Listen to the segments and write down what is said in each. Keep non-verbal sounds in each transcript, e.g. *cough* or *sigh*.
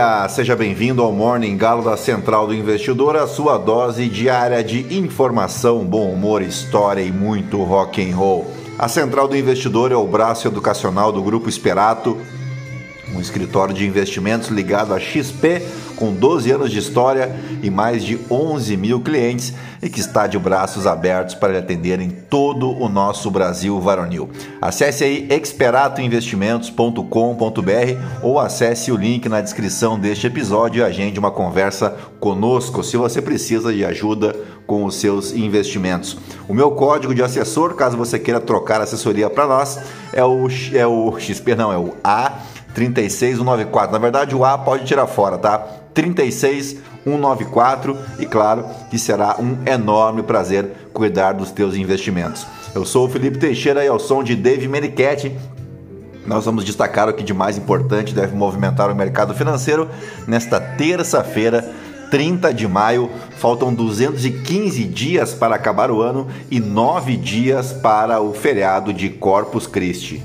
Dia! Seja bem-vindo ao Morning Galo da Central do Investidor, a sua dose diária de informação, bom humor, história e muito rock and roll. A Central do Investidor é o braço educacional do Grupo Esperato, um escritório de investimentos ligado à XP, com 12 anos de história e mais de 11 mil clientes e que está de braços abertos para lhe atender em todo o nosso Brasil varonil. Acesse aí experatoinvestimentos.com.br ou acesse o link na descrição deste episódio e agende uma conversa conosco se você precisa de ajuda com os seus investimentos. O meu código de assessor, caso você queira trocar assessoria para nós, é o, é o XP, não, é o A 36194. Na verdade, o A pode tirar fora, tá? 36194 e claro que será um enorme prazer cuidar dos teus investimentos. Eu sou o Felipe Teixeira e ao som de Dave Menichetti, nós vamos destacar o que de mais importante deve movimentar o mercado financeiro nesta terça-feira, 30 de maio. Faltam 215 dias para acabar o ano e 9 dias para o feriado de Corpus Christi.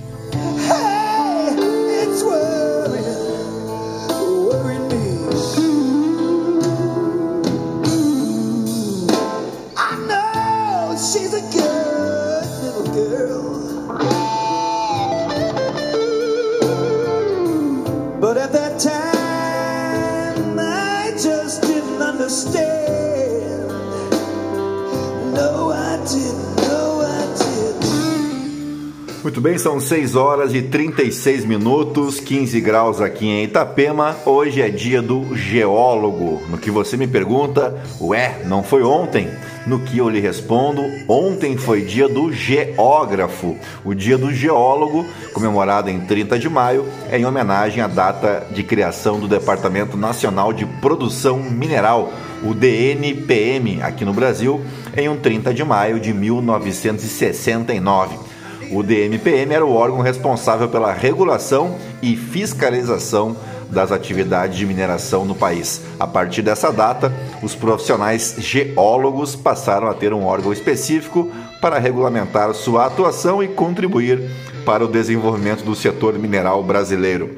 São 6 horas e 36 minutos, 15 graus aqui em Itapema. Hoje é dia do geólogo. No que você me pergunta, ué, não foi ontem? No que eu lhe respondo, ontem foi dia do geógrafo. O dia do geólogo, comemorado em 30 de maio, é em homenagem à data de criação do Departamento Nacional de Produção Mineral, o DNPM, aqui no Brasil, em um 30 de maio de 1969. O DMPM era o órgão responsável pela regulação e fiscalização das atividades de mineração no país. A partir dessa data, os profissionais geólogos passaram a ter um órgão específico para regulamentar sua atuação e contribuir para o desenvolvimento do setor mineral brasileiro.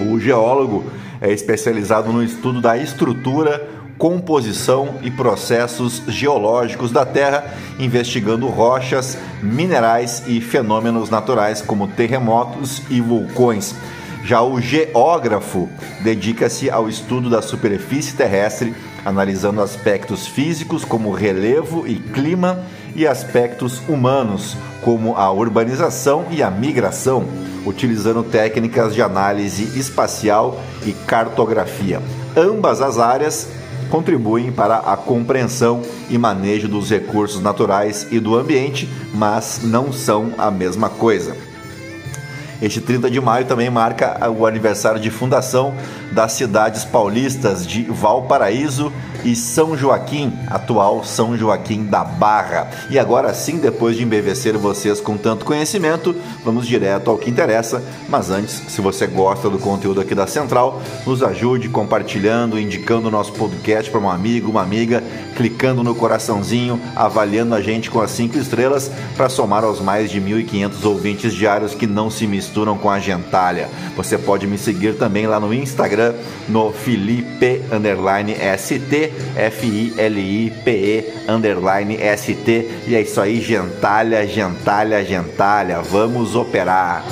O geólogo é especializado no estudo da estrutura, composição e processos geológicos da Terra, investigando rochas, minerais e fenômenos naturais como terremotos e vulcões. Já o geógrafo dedica-se ao estudo da superfície terrestre, analisando aspectos físicos como relevo e clima e aspectos humanos como a urbanização e a migração, utilizando técnicas de análise espacial e cartografia. Ambas as áreas contribuem para a compreensão e manejo dos recursos naturais e do ambiente, mas não são a mesma coisa. Este 30 de maio também marca o aniversário de fundação das cidades paulistas de Valparaíso e São Joaquim, atual São Joaquim da Barra. E agora sim, depois de embevecer vocês com tanto conhecimento, vamos direto ao que interessa. Mas antes, se você gosta do conteúdo aqui da Central, nos ajude compartilhando, indicando o nosso podcast para um amigo, uma amiga, clicando no coraçãozinho, avaliando a gente com as cinco estrelas para somar aos mais de 1.500 ouvintes diários que não se misturam com a gentalha. Você pode me seguir também lá no Instagram, no Felipe ST F-I-L-I-P-E underline S-T. E é isso aí, gentalha, gentalha, gentalha. Vamos operar.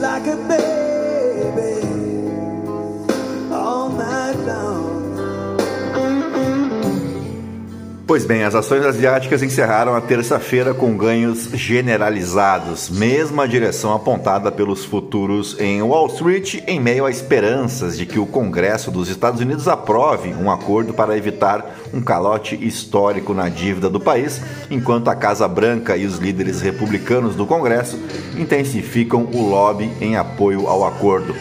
like a baby. Pois bem, as ações asiáticas encerraram a terça-feira com ganhos generalizados, mesma direção apontada pelos futuros em Wall Street, em meio a esperanças de que o Congresso dos Estados Unidos aprove um acordo para evitar um calote histórico na dívida do país, enquanto a Casa Branca e os líderes republicanos do Congresso intensificam o lobby em apoio ao acordo.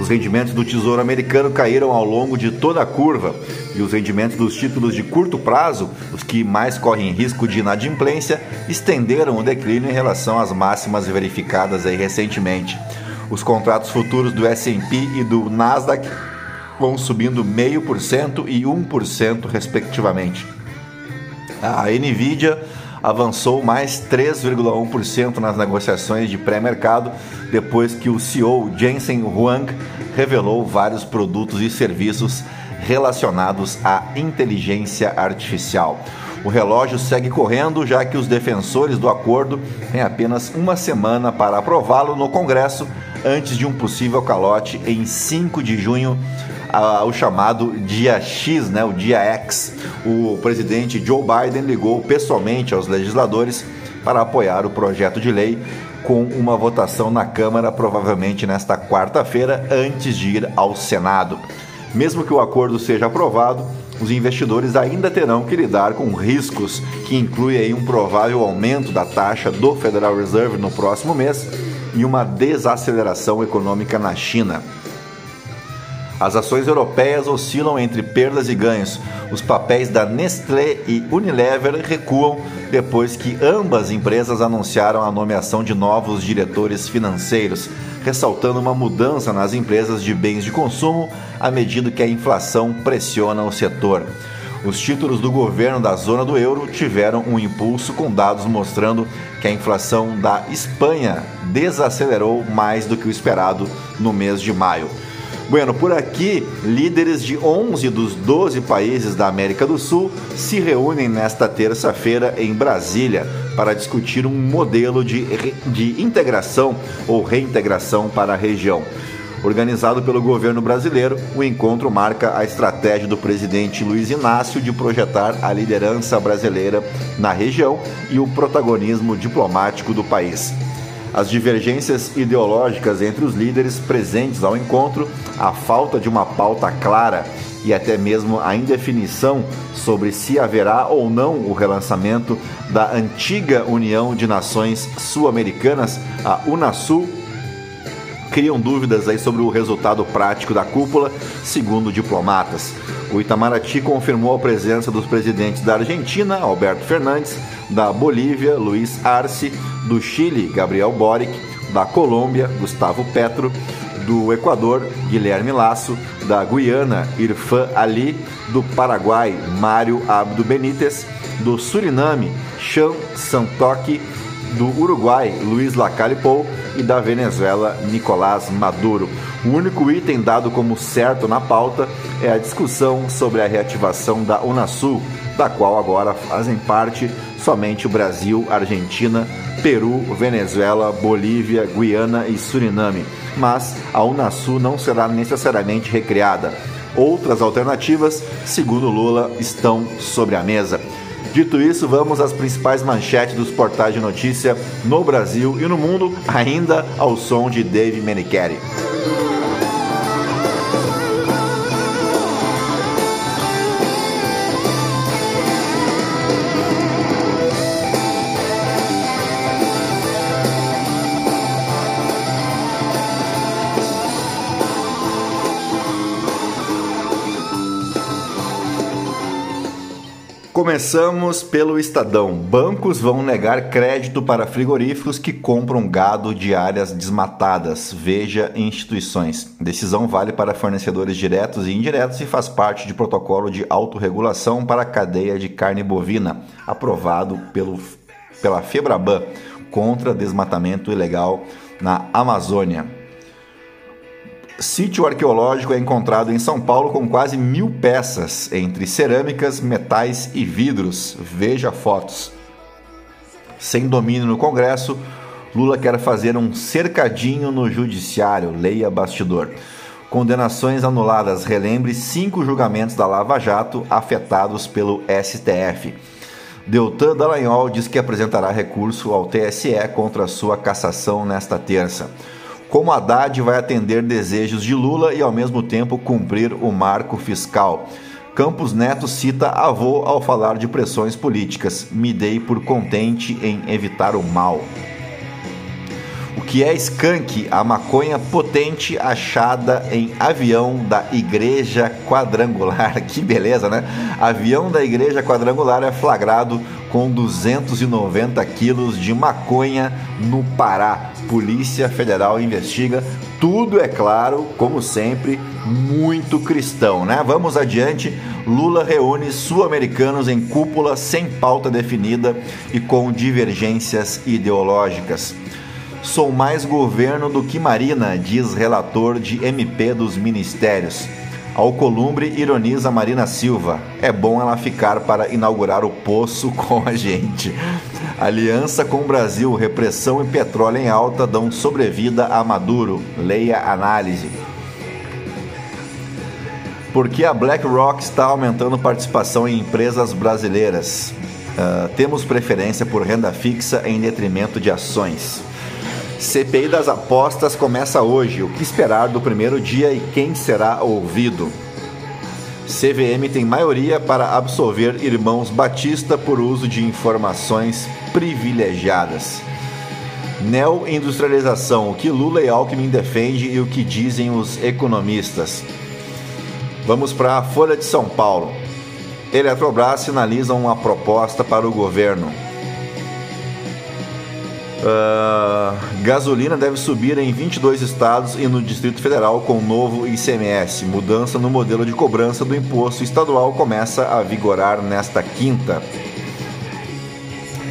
Os rendimentos do Tesouro Americano caíram ao longo de toda a curva e os rendimentos dos títulos de curto prazo, os que mais correm risco de inadimplência, estenderam o declínio em relação às máximas verificadas recentemente. Os contratos futuros do S&P e do Nasdaq vão subindo 0,5% e 1%, respectivamente. A Nvidia avançou mais 3,1% nas negociações de pré-mercado depois que o CEO Jensen Huang revelou vários produtos e serviços relacionados à inteligência artificial. O relógio segue correndo, já que os defensores do acordo têm apenas uma semana para aprová-lo no Congresso antes de um possível calote em 5 de junho o chamado dia X, né, o dia X. O presidente Joe Biden ligou pessoalmente aos legisladores para apoiar o projeto de lei com uma votação na Câmara provavelmente nesta quarta-feira antes de ir ao Senado. Mesmo que o acordo seja aprovado, os investidores ainda terão que lidar com riscos que incluem um provável aumento da taxa do Federal Reserve no próximo mês e uma desaceleração econômica na China. As ações europeias oscilam entre perdas e ganhos. Os papéis da Nestlé e Unilever recuam depois que ambas empresas anunciaram a nomeação de novos diretores financeiros, ressaltando uma mudança nas empresas de bens de consumo à medida que a inflação pressiona o setor. Os títulos do governo da zona do euro tiveram um impulso com dados mostrando que a inflação da Espanha desacelerou mais do que o esperado no mês de maio. Bueno, por aqui, líderes de 11 dos 12 países da América do Sul se reúnem nesta terça-feira em Brasília para discutir um modelo de, de integração ou reintegração para a região. Organizado pelo governo brasileiro, o encontro marca a estratégia do presidente Luiz Inácio de projetar a liderança brasileira na região e o protagonismo diplomático do país as divergências ideológicas entre os líderes presentes ao encontro, a falta de uma pauta clara e até mesmo a indefinição sobre se haverá ou não o relançamento da antiga União de Nações Sul-Americanas, a Unasul, criam dúvidas aí sobre o resultado prático da cúpula, segundo diplomatas. O Itamaraty confirmou a presença dos presidentes da Argentina, Alberto Fernandes, da Bolívia, Luiz Arce, do Chile, Gabriel Boric, da Colômbia, Gustavo Petro, do Equador, Guilherme Lasso, da Guiana, Irfan Ali, do Paraguai, Mário Abdo Benítez, do Suriname, Chan Santoque, do Uruguai, Luiz Lacalle Pou e da Venezuela, Nicolás Maduro. O único item dado como certo na pauta é a discussão sobre a reativação da Unasul, da qual agora fazem parte somente o Brasil, Argentina, Peru, Venezuela, Bolívia, Guiana e Suriname. Mas a Unasul não será necessariamente recriada. Outras alternativas, segundo Lula, estão sobre a mesa. Dito isso, vamos às principais manchetes dos portais de notícia no Brasil e no mundo, ainda ao som de Dave Menichelli. Começamos pelo Estadão. Bancos vão negar crédito para frigoríficos que compram gado de áreas desmatadas. Veja instituições. Decisão vale para fornecedores diretos e indiretos e faz parte de protocolo de autorregulação para a cadeia de carne bovina, aprovado pelo, pela Febraban contra desmatamento ilegal na Amazônia. Sítio arqueológico é encontrado em São Paulo com quase mil peças, entre cerâmicas, metais e vidros. Veja fotos. Sem domínio no Congresso, Lula quer fazer um cercadinho no Judiciário. Leia bastidor. Condenações anuladas. Relembre cinco julgamentos da Lava Jato afetados pelo STF. Deltan Dallagnol diz que apresentará recurso ao TSE contra sua cassação nesta terça. Como Haddad vai atender desejos de Lula e ao mesmo tempo cumprir o marco fiscal. Campos Neto cita avô ao falar de pressões políticas. Me dei por contente em evitar o mal que é skunk, a maconha potente achada em avião da Igreja Quadrangular. *laughs* Que beleza, né? Avião da Igreja Quadrangular é flagrado com 290 quilos de maconha no Pará. Polícia Federal investiga. Tudo é claro, como sempre, muito cristão, né? Vamos adiante. Lula reúne sul-americanos em cúpula sem pauta definida e com divergências ideológicas. Sou mais governo do que Marina, diz relator de MP dos Ministérios. Alcolumbre ironiza Marina Silva. É bom ela ficar para inaugurar o poço *laughs* com a gente. Aliança com o Brasil, repressão e petróleo em alta dão sobrevida a Maduro. Leia análise. Por que a BlackRock está aumentando participação em empresas brasileiras? Uh, temos preferência por renda fixa em detrimento de ações. CPI das apostas começa hoje. O que esperar do primeiro dia e quem será ouvido? CVM tem maioria para absolver irmãos Batista por uso de informações privilegiadas. Neoindustrialização, o que Lula e Alckmin defendem e o que dizem os economistas. Vamos para a Folha de São Paulo. Eletrobras sinaliza uma proposta para o governo. Uh, gasolina deve subir em 22 estados e no Distrito Federal com novo ICMS. Mudança no modelo de cobrança do imposto estadual começa a vigorar nesta quinta.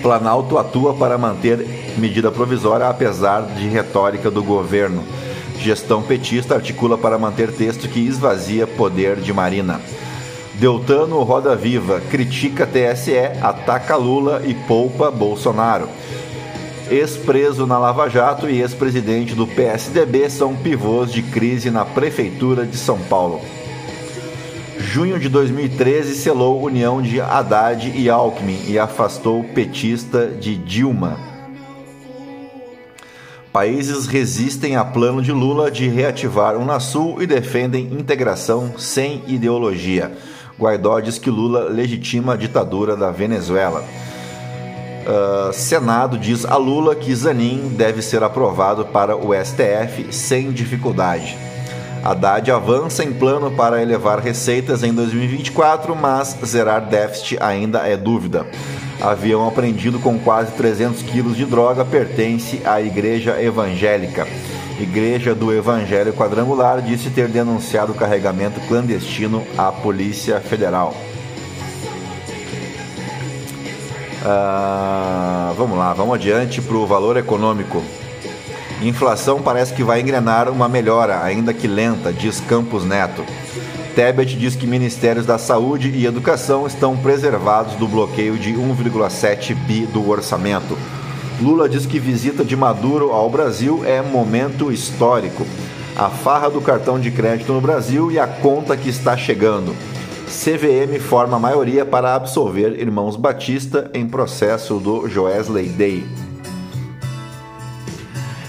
Planalto atua para manter medida provisória apesar de retórica do governo. Gestão petista articula para manter texto que esvazia poder de Marina. Deltano Roda Viva critica TSE, ataca Lula e poupa Bolsonaro ex-preso na Lava Jato e ex-presidente do PSDB são pivôs de crise na Prefeitura de São Paulo. Junho de 2013 selou união de Haddad e Alckmin e afastou petista de Dilma. Países resistem a plano de Lula de reativar o Unasul e defendem integração sem ideologia. Guaidó diz que Lula legitima a ditadura da Venezuela. Uh, Senado diz a Lula que Zanin deve ser aprovado para o STF sem dificuldade. Haddad avança em plano para elevar receitas em 2024, mas zerar déficit ainda é dúvida. Avião apreendido com quase 300 quilos de droga pertence à Igreja Evangélica. Igreja do Evangelho Quadrangular disse ter denunciado o carregamento clandestino à Polícia Federal. Ah, vamos lá, vamos adiante para o valor econômico. Inflação parece que vai engrenar uma melhora, ainda que lenta, diz Campos Neto. Tebet diz que ministérios da Saúde e Educação estão preservados do bloqueio de 1,7 bi do orçamento. Lula diz que visita de Maduro ao Brasil é momento histórico. A farra do cartão de crédito no Brasil e a conta que está chegando. CVM forma maioria para absolver irmãos Batista em processo do Joesley Day.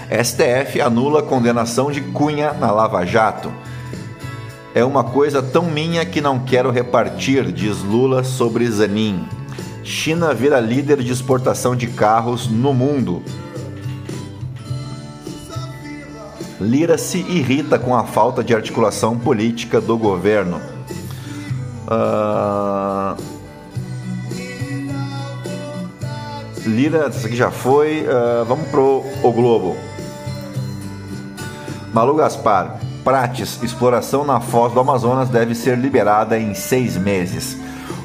STF anula condenação de Cunha na Lava Jato. É uma coisa tão minha que não quero repartir, diz Lula sobre Zanin. China vira líder de exportação de carros no mundo. Lira se irrita com a falta de articulação política do governo. Uh... Lira, isso aqui já foi. Uh, vamos pro O Globo. Malu Gaspar. Prates, exploração na foz do Amazonas deve ser liberada em seis meses.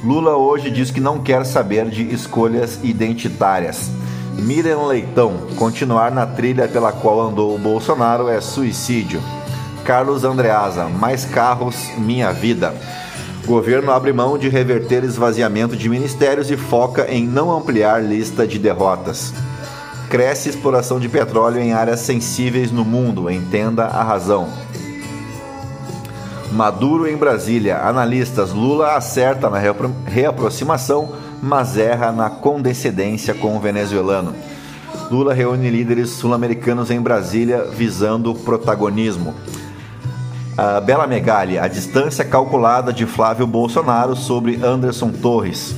Lula hoje diz que não quer saber de escolhas identitárias. Miriam Leitão, continuar na trilha pela qual andou o Bolsonaro é suicídio. Carlos Andreasa, mais carros, minha vida. Governo abre mão de reverter esvaziamento de ministérios e foca em não ampliar lista de derrotas. Cresce exploração de petróleo em áreas sensíveis no mundo, entenda a razão. Maduro em Brasília. Analistas Lula acerta na reaproximação, mas erra na condescendência com o venezuelano. Lula reúne líderes sul-americanos em Brasília visando protagonismo. Uh, Bela Megali, a distância calculada de Flávio Bolsonaro sobre Anderson Torres.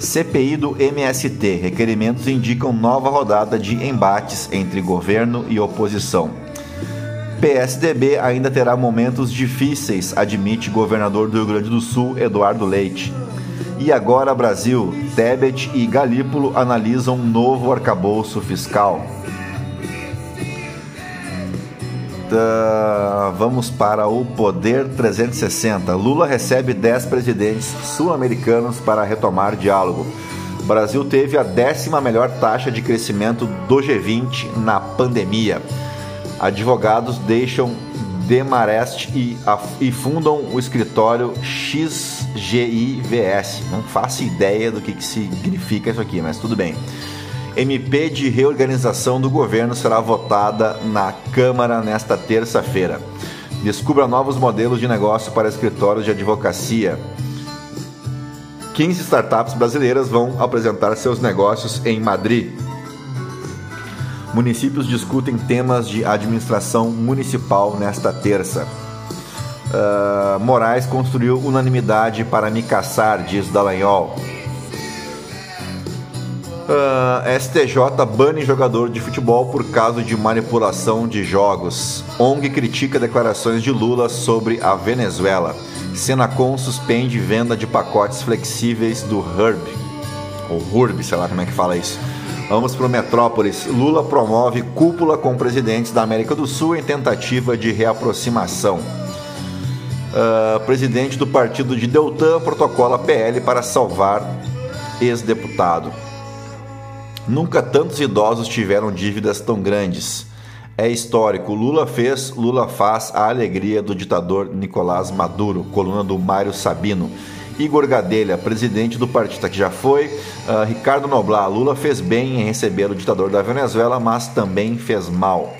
CPI do MST. Requerimentos indicam nova rodada de embates entre governo e oposição. PSDB ainda terá momentos difíceis, admite governador do Rio Grande do Sul, Eduardo Leite. E agora, Brasil, Tebet e Galípolo analisam um novo arcabouço fiscal. Uh, vamos para o Poder 360. Lula recebe 10 presidentes sul-americanos para retomar diálogo. O Brasil teve a décima melhor taxa de crescimento do G20 na pandemia. Advogados deixam Demarest e, e fundam o escritório XGIVS. Não faço ideia do que, que significa isso aqui, mas tudo bem. MP de reorganização do governo será votada na Câmara nesta terça-feira. Descubra novos modelos de negócio para escritórios de advocacia. 15 startups brasileiras vão apresentar seus negócios em Madrid. Municípios discutem temas de administração municipal nesta terça. Uh, Moraes construiu unanimidade para me caçar, diz Dallagnol. Uh, ah, STJ bane jogador de futebol por caso de manipulação de jogos. ONG critica declarações de Lula sobre a Venezuela. Senacom suspende venda de pacotes flexíveis do Herb. Ou Hurb, sei lá como é que fala isso. Vamos para o Metrópolis. Lula promove cúpula com presidentes da América do Sul em tentativa de reaproximação. Uh, presidente do partido de Deltan protocola PL para salvar ex-deputado. Nunca tantos idosos tiveram dívidas tão grandes. É histórico. Lula fez, Lula faz a alegria do ditador Nicolás Maduro. Coluna do Mário Sabino. Igor Gadelha, presidente do partido que já foi. Uh, Ricardo Noblar, Lula fez bem em receber o ditador da Venezuela, mas também fez mal.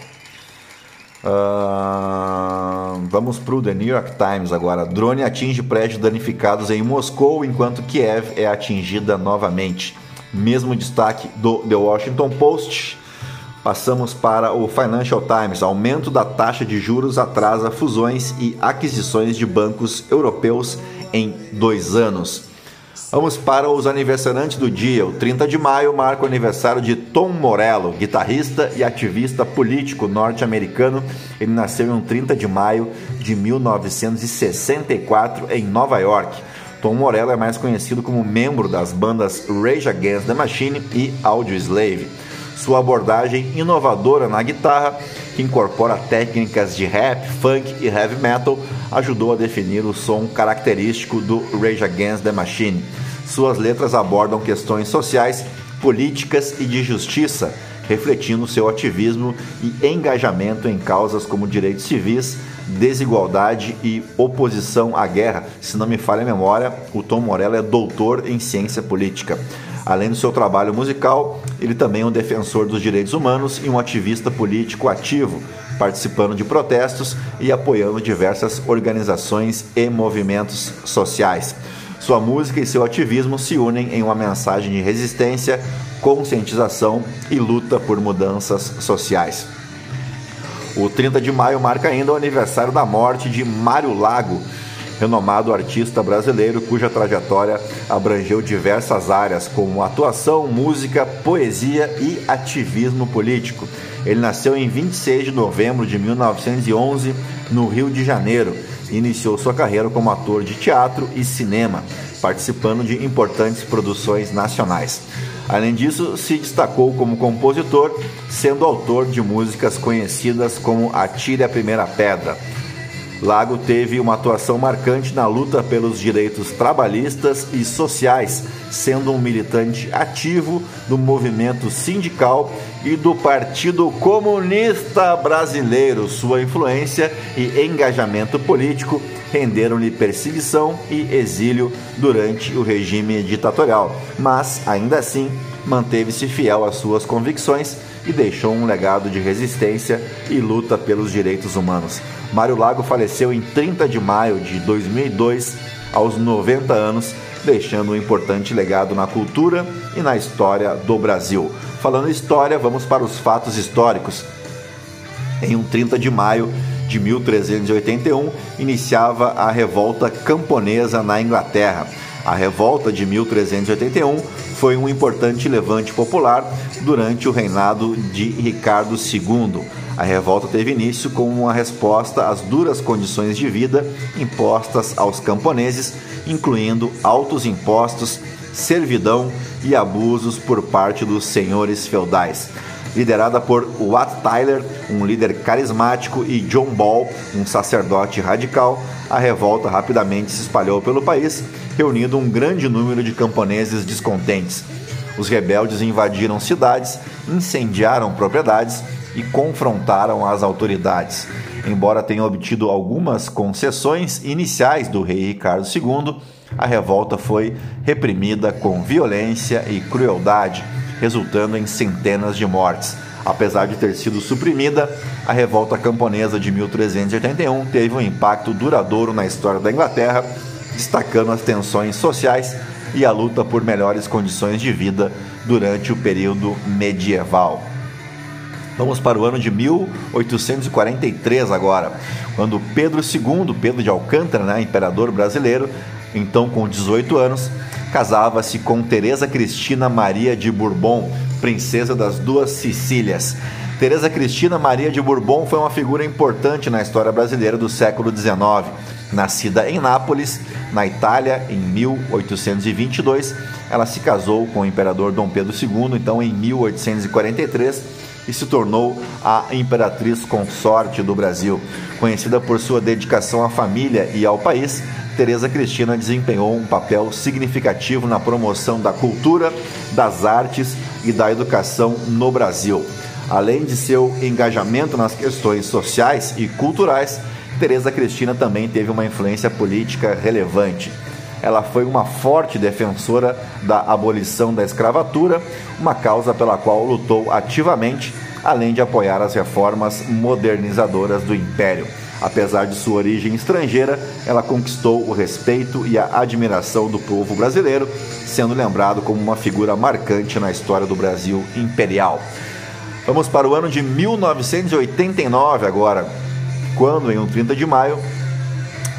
Uh, vamos para o The New York Times agora. Drone atinge prédios danificados em Moscou, enquanto Kiev é atingida novamente. Mesmo destaque do The Washington Post. Passamos para o Financial Times. Aumento da taxa de juros atrasa fusões e aquisições de bancos europeus em dois anos. Vamos para os aniversariantes do dia. O 30 de maio marca o aniversário de Tom Morello, guitarrista e ativista político norte-americano. Ele nasceu em 30 de maio de 1964 em Nova York. Tom Morello é mais conhecido como membro das bandas Rage Against the Machine e Audioslave. Sua abordagem inovadora na guitarra, que incorpora técnicas de rap, funk e heavy metal, ajudou a definir o som característico do Rage Against the Machine. Suas letras abordam questões sociais, políticas e de justiça, refletindo seu ativismo e engajamento em causas como direitos civis, desigualdade e oposição à guerra. Se não me falha a memória, o Tom Morello é doutor em ciência política. Além do seu trabalho musical, ele também é um defensor dos direitos humanos e um ativista político ativo, participando de protestos e apoiando diversas organizações e movimentos sociais. Sua música e seu ativismo se unem em uma mensagem de resistência, conscientização e luta por mudanças sociais. O 30 de maio marca ainda o aniversário da morte de Mário Lago, renomado artista brasileiro cuja trajetória abrangeu diversas áreas, como atuação, música, poesia e ativismo político. Ele nasceu em 26 de novembro de 1911 no Rio de Janeiro e iniciou sua carreira como ator de teatro e cinema, participando de importantes produções nacionais. Além disso, se destacou como compositor, sendo autor de músicas conhecidas como Atire a Primeira Pedra. Lago teve uma atuação marcante na luta pelos direitos trabalhistas e sociais, sendo um militante ativo do movimento sindical e do Partido Comunista Brasileiro. Sua influência e engajamento político renderam-lhe perseguição e exílio durante o regime ditatorial, mas ainda assim manteve-se fiel às suas convicções e deixou um legado de resistência e luta pelos direitos humanos. Mário Lago faleceu em 30 de maio de 2002, aos 90 anos, deixando um importante legado na cultura e na história do Brasil. Falando história, vamos para os fatos históricos. Em um 30 de maio de 1381, iniciava a revolta camponesa na Inglaterra. A revolta de 1381 foi um importante levante popular durante o reinado de Ricardo II. A revolta teve início como uma resposta às duras condições de vida impostas aos camponeses, incluindo altos impostos, servidão e abusos por parte dos senhores feudais. Liderada por Wat Tyler, um líder carismático, e John Ball, um sacerdote radical, a revolta rapidamente se espalhou pelo país, reunindo um grande número de camponeses descontentes. Os rebeldes invadiram cidades, incendiaram propriedades e confrontaram as autoridades. Embora tenham obtido algumas concessões iniciais do rei Ricardo II, a revolta foi reprimida com violência e crueldade, resultando em centenas de mortes. Apesar de ter sido suprimida, a revolta camponesa de 1381 teve um impacto duradouro na história da Inglaterra, destacando as tensões sociais e a luta por melhores condições de vida durante o período medieval. Vamos para o ano de 1843 agora, quando Pedro II, Pedro de Alcântara, né, imperador brasileiro, então com 18 anos, casava-se com Teresa Cristina Maria de Bourbon, princesa das duas Sicílias. Teresa Cristina Maria de Bourbon foi uma figura importante na história brasileira do século XIX. Nascida em Nápoles, na Itália, em 1822, ela se casou com o imperador Dom Pedro II, então em 1843 e se tornou a imperatriz consorte do Brasil. Conhecida por sua dedicação à família e ao país, Teresa Cristina desempenhou um papel significativo na promoção da cultura, das artes e da educação no Brasil. Além de seu engajamento nas questões sociais e culturais, Teresa Cristina também teve uma influência política relevante. Ela foi uma forte defensora da abolição da escravatura, uma causa pela qual lutou ativamente, além de apoiar as reformas modernizadoras do Império. Apesar de sua origem estrangeira, ela conquistou o respeito e a admiração do povo brasileiro, sendo lembrado como uma figura marcante na história do Brasil imperial. Vamos para o ano de 1989 agora, quando em um 30 de maio,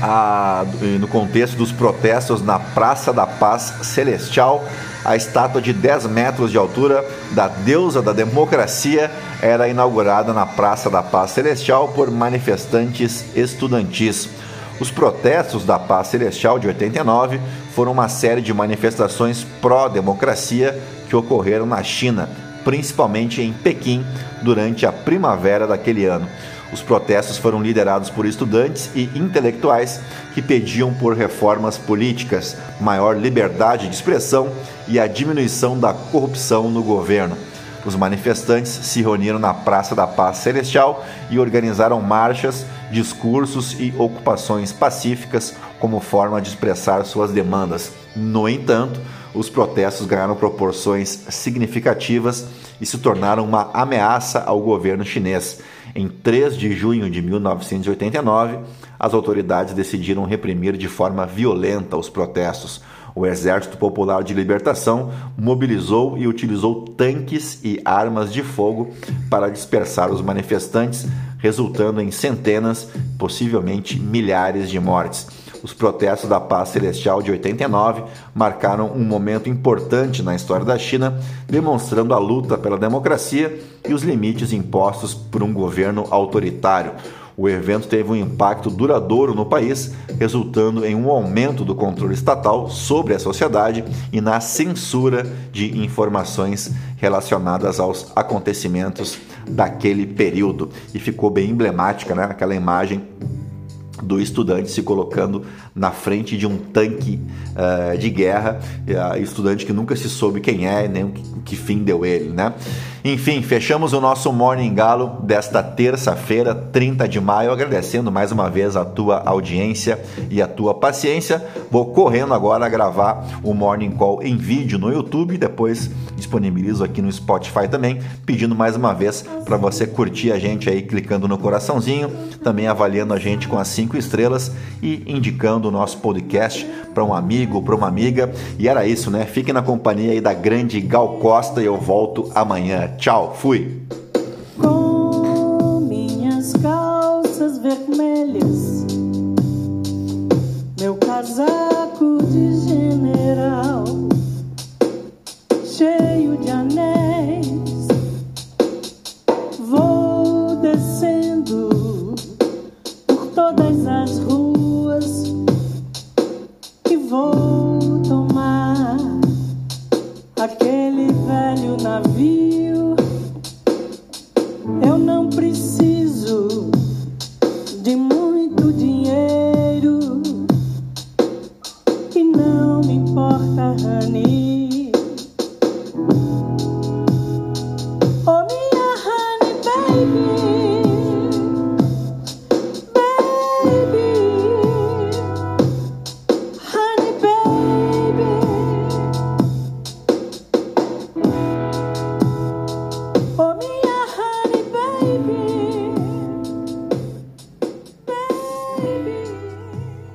a, no contexto dos protestos na Praça da Paz Celestial, a estátua de 10 metros de altura da deusa da democracia era inaugurada na Praça da Paz Celestial por manifestantes estudantis. Os protestos da Paz Celestial de 89 foram uma série de manifestações pró-democracia que ocorreram na China, principalmente em Pequim, durante a primavera daquele ano. Os protestos foram liderados por estudantes e intelectuais que pediam por reformas políticas, maior liberdade de expressão e a diminuição da corrupção no governo. Os manifestantes se reuniram na Praça da Paz Celestial e organizaram marchas, discursos e ocupações pacíficas como forma de expressar suas demandas. No entanto, os protestos ganharam proporções significativas e se tornaram uma ameaça ao governo chinês. Em 3 de junho de 1989, as autoridades decidiram reprimir de forma violenta os protestos. O Exército Popular de Libertação mobilizou e utilizou tanques e armas de fogo para dispersar os manifestantes, resultando em centenas, possivelmente milhares de mortes. Os protestos da paz celestial de 89 marcaram um momento importante na história da China, demonstrando a luta pela democracia e os limites impostos por um governo autoritário. O evento teve um impacto duradouro no país, resultando em um aumento do controle estatal sobre a sociedade e na censura de informações relacionadas aos acontecimentos daquele período. E ficou bem emblemática né, aquela imagem do estudante se colocando na frente de um tanque uh, de guerra, uh, estudante que nunca se soube quem é, nem que, que, fim deu ele, né? Enfim, fechamos o nosso Morning Galo desta terça-feira, 30 de maio, agradecendo mais uma vez a tua audiência e a tua paciência. Vou correndo agora a gravar o Morning Call em vídeo no YouTube, depois disponibilizo aqui no Spotify também, pedindo mais uma vez para você curtir a gente aí clicando no coraçãozinho, também avaliando a gente com as cinco estrelas e indicando o nosso podcast para um amigo, para uma amiga. E era isso, né? Fiquem na companhia aí da grande Gal Costa e eu volto amanhã. Tchau, fui! Com minhas calças vermelhas, meu casaco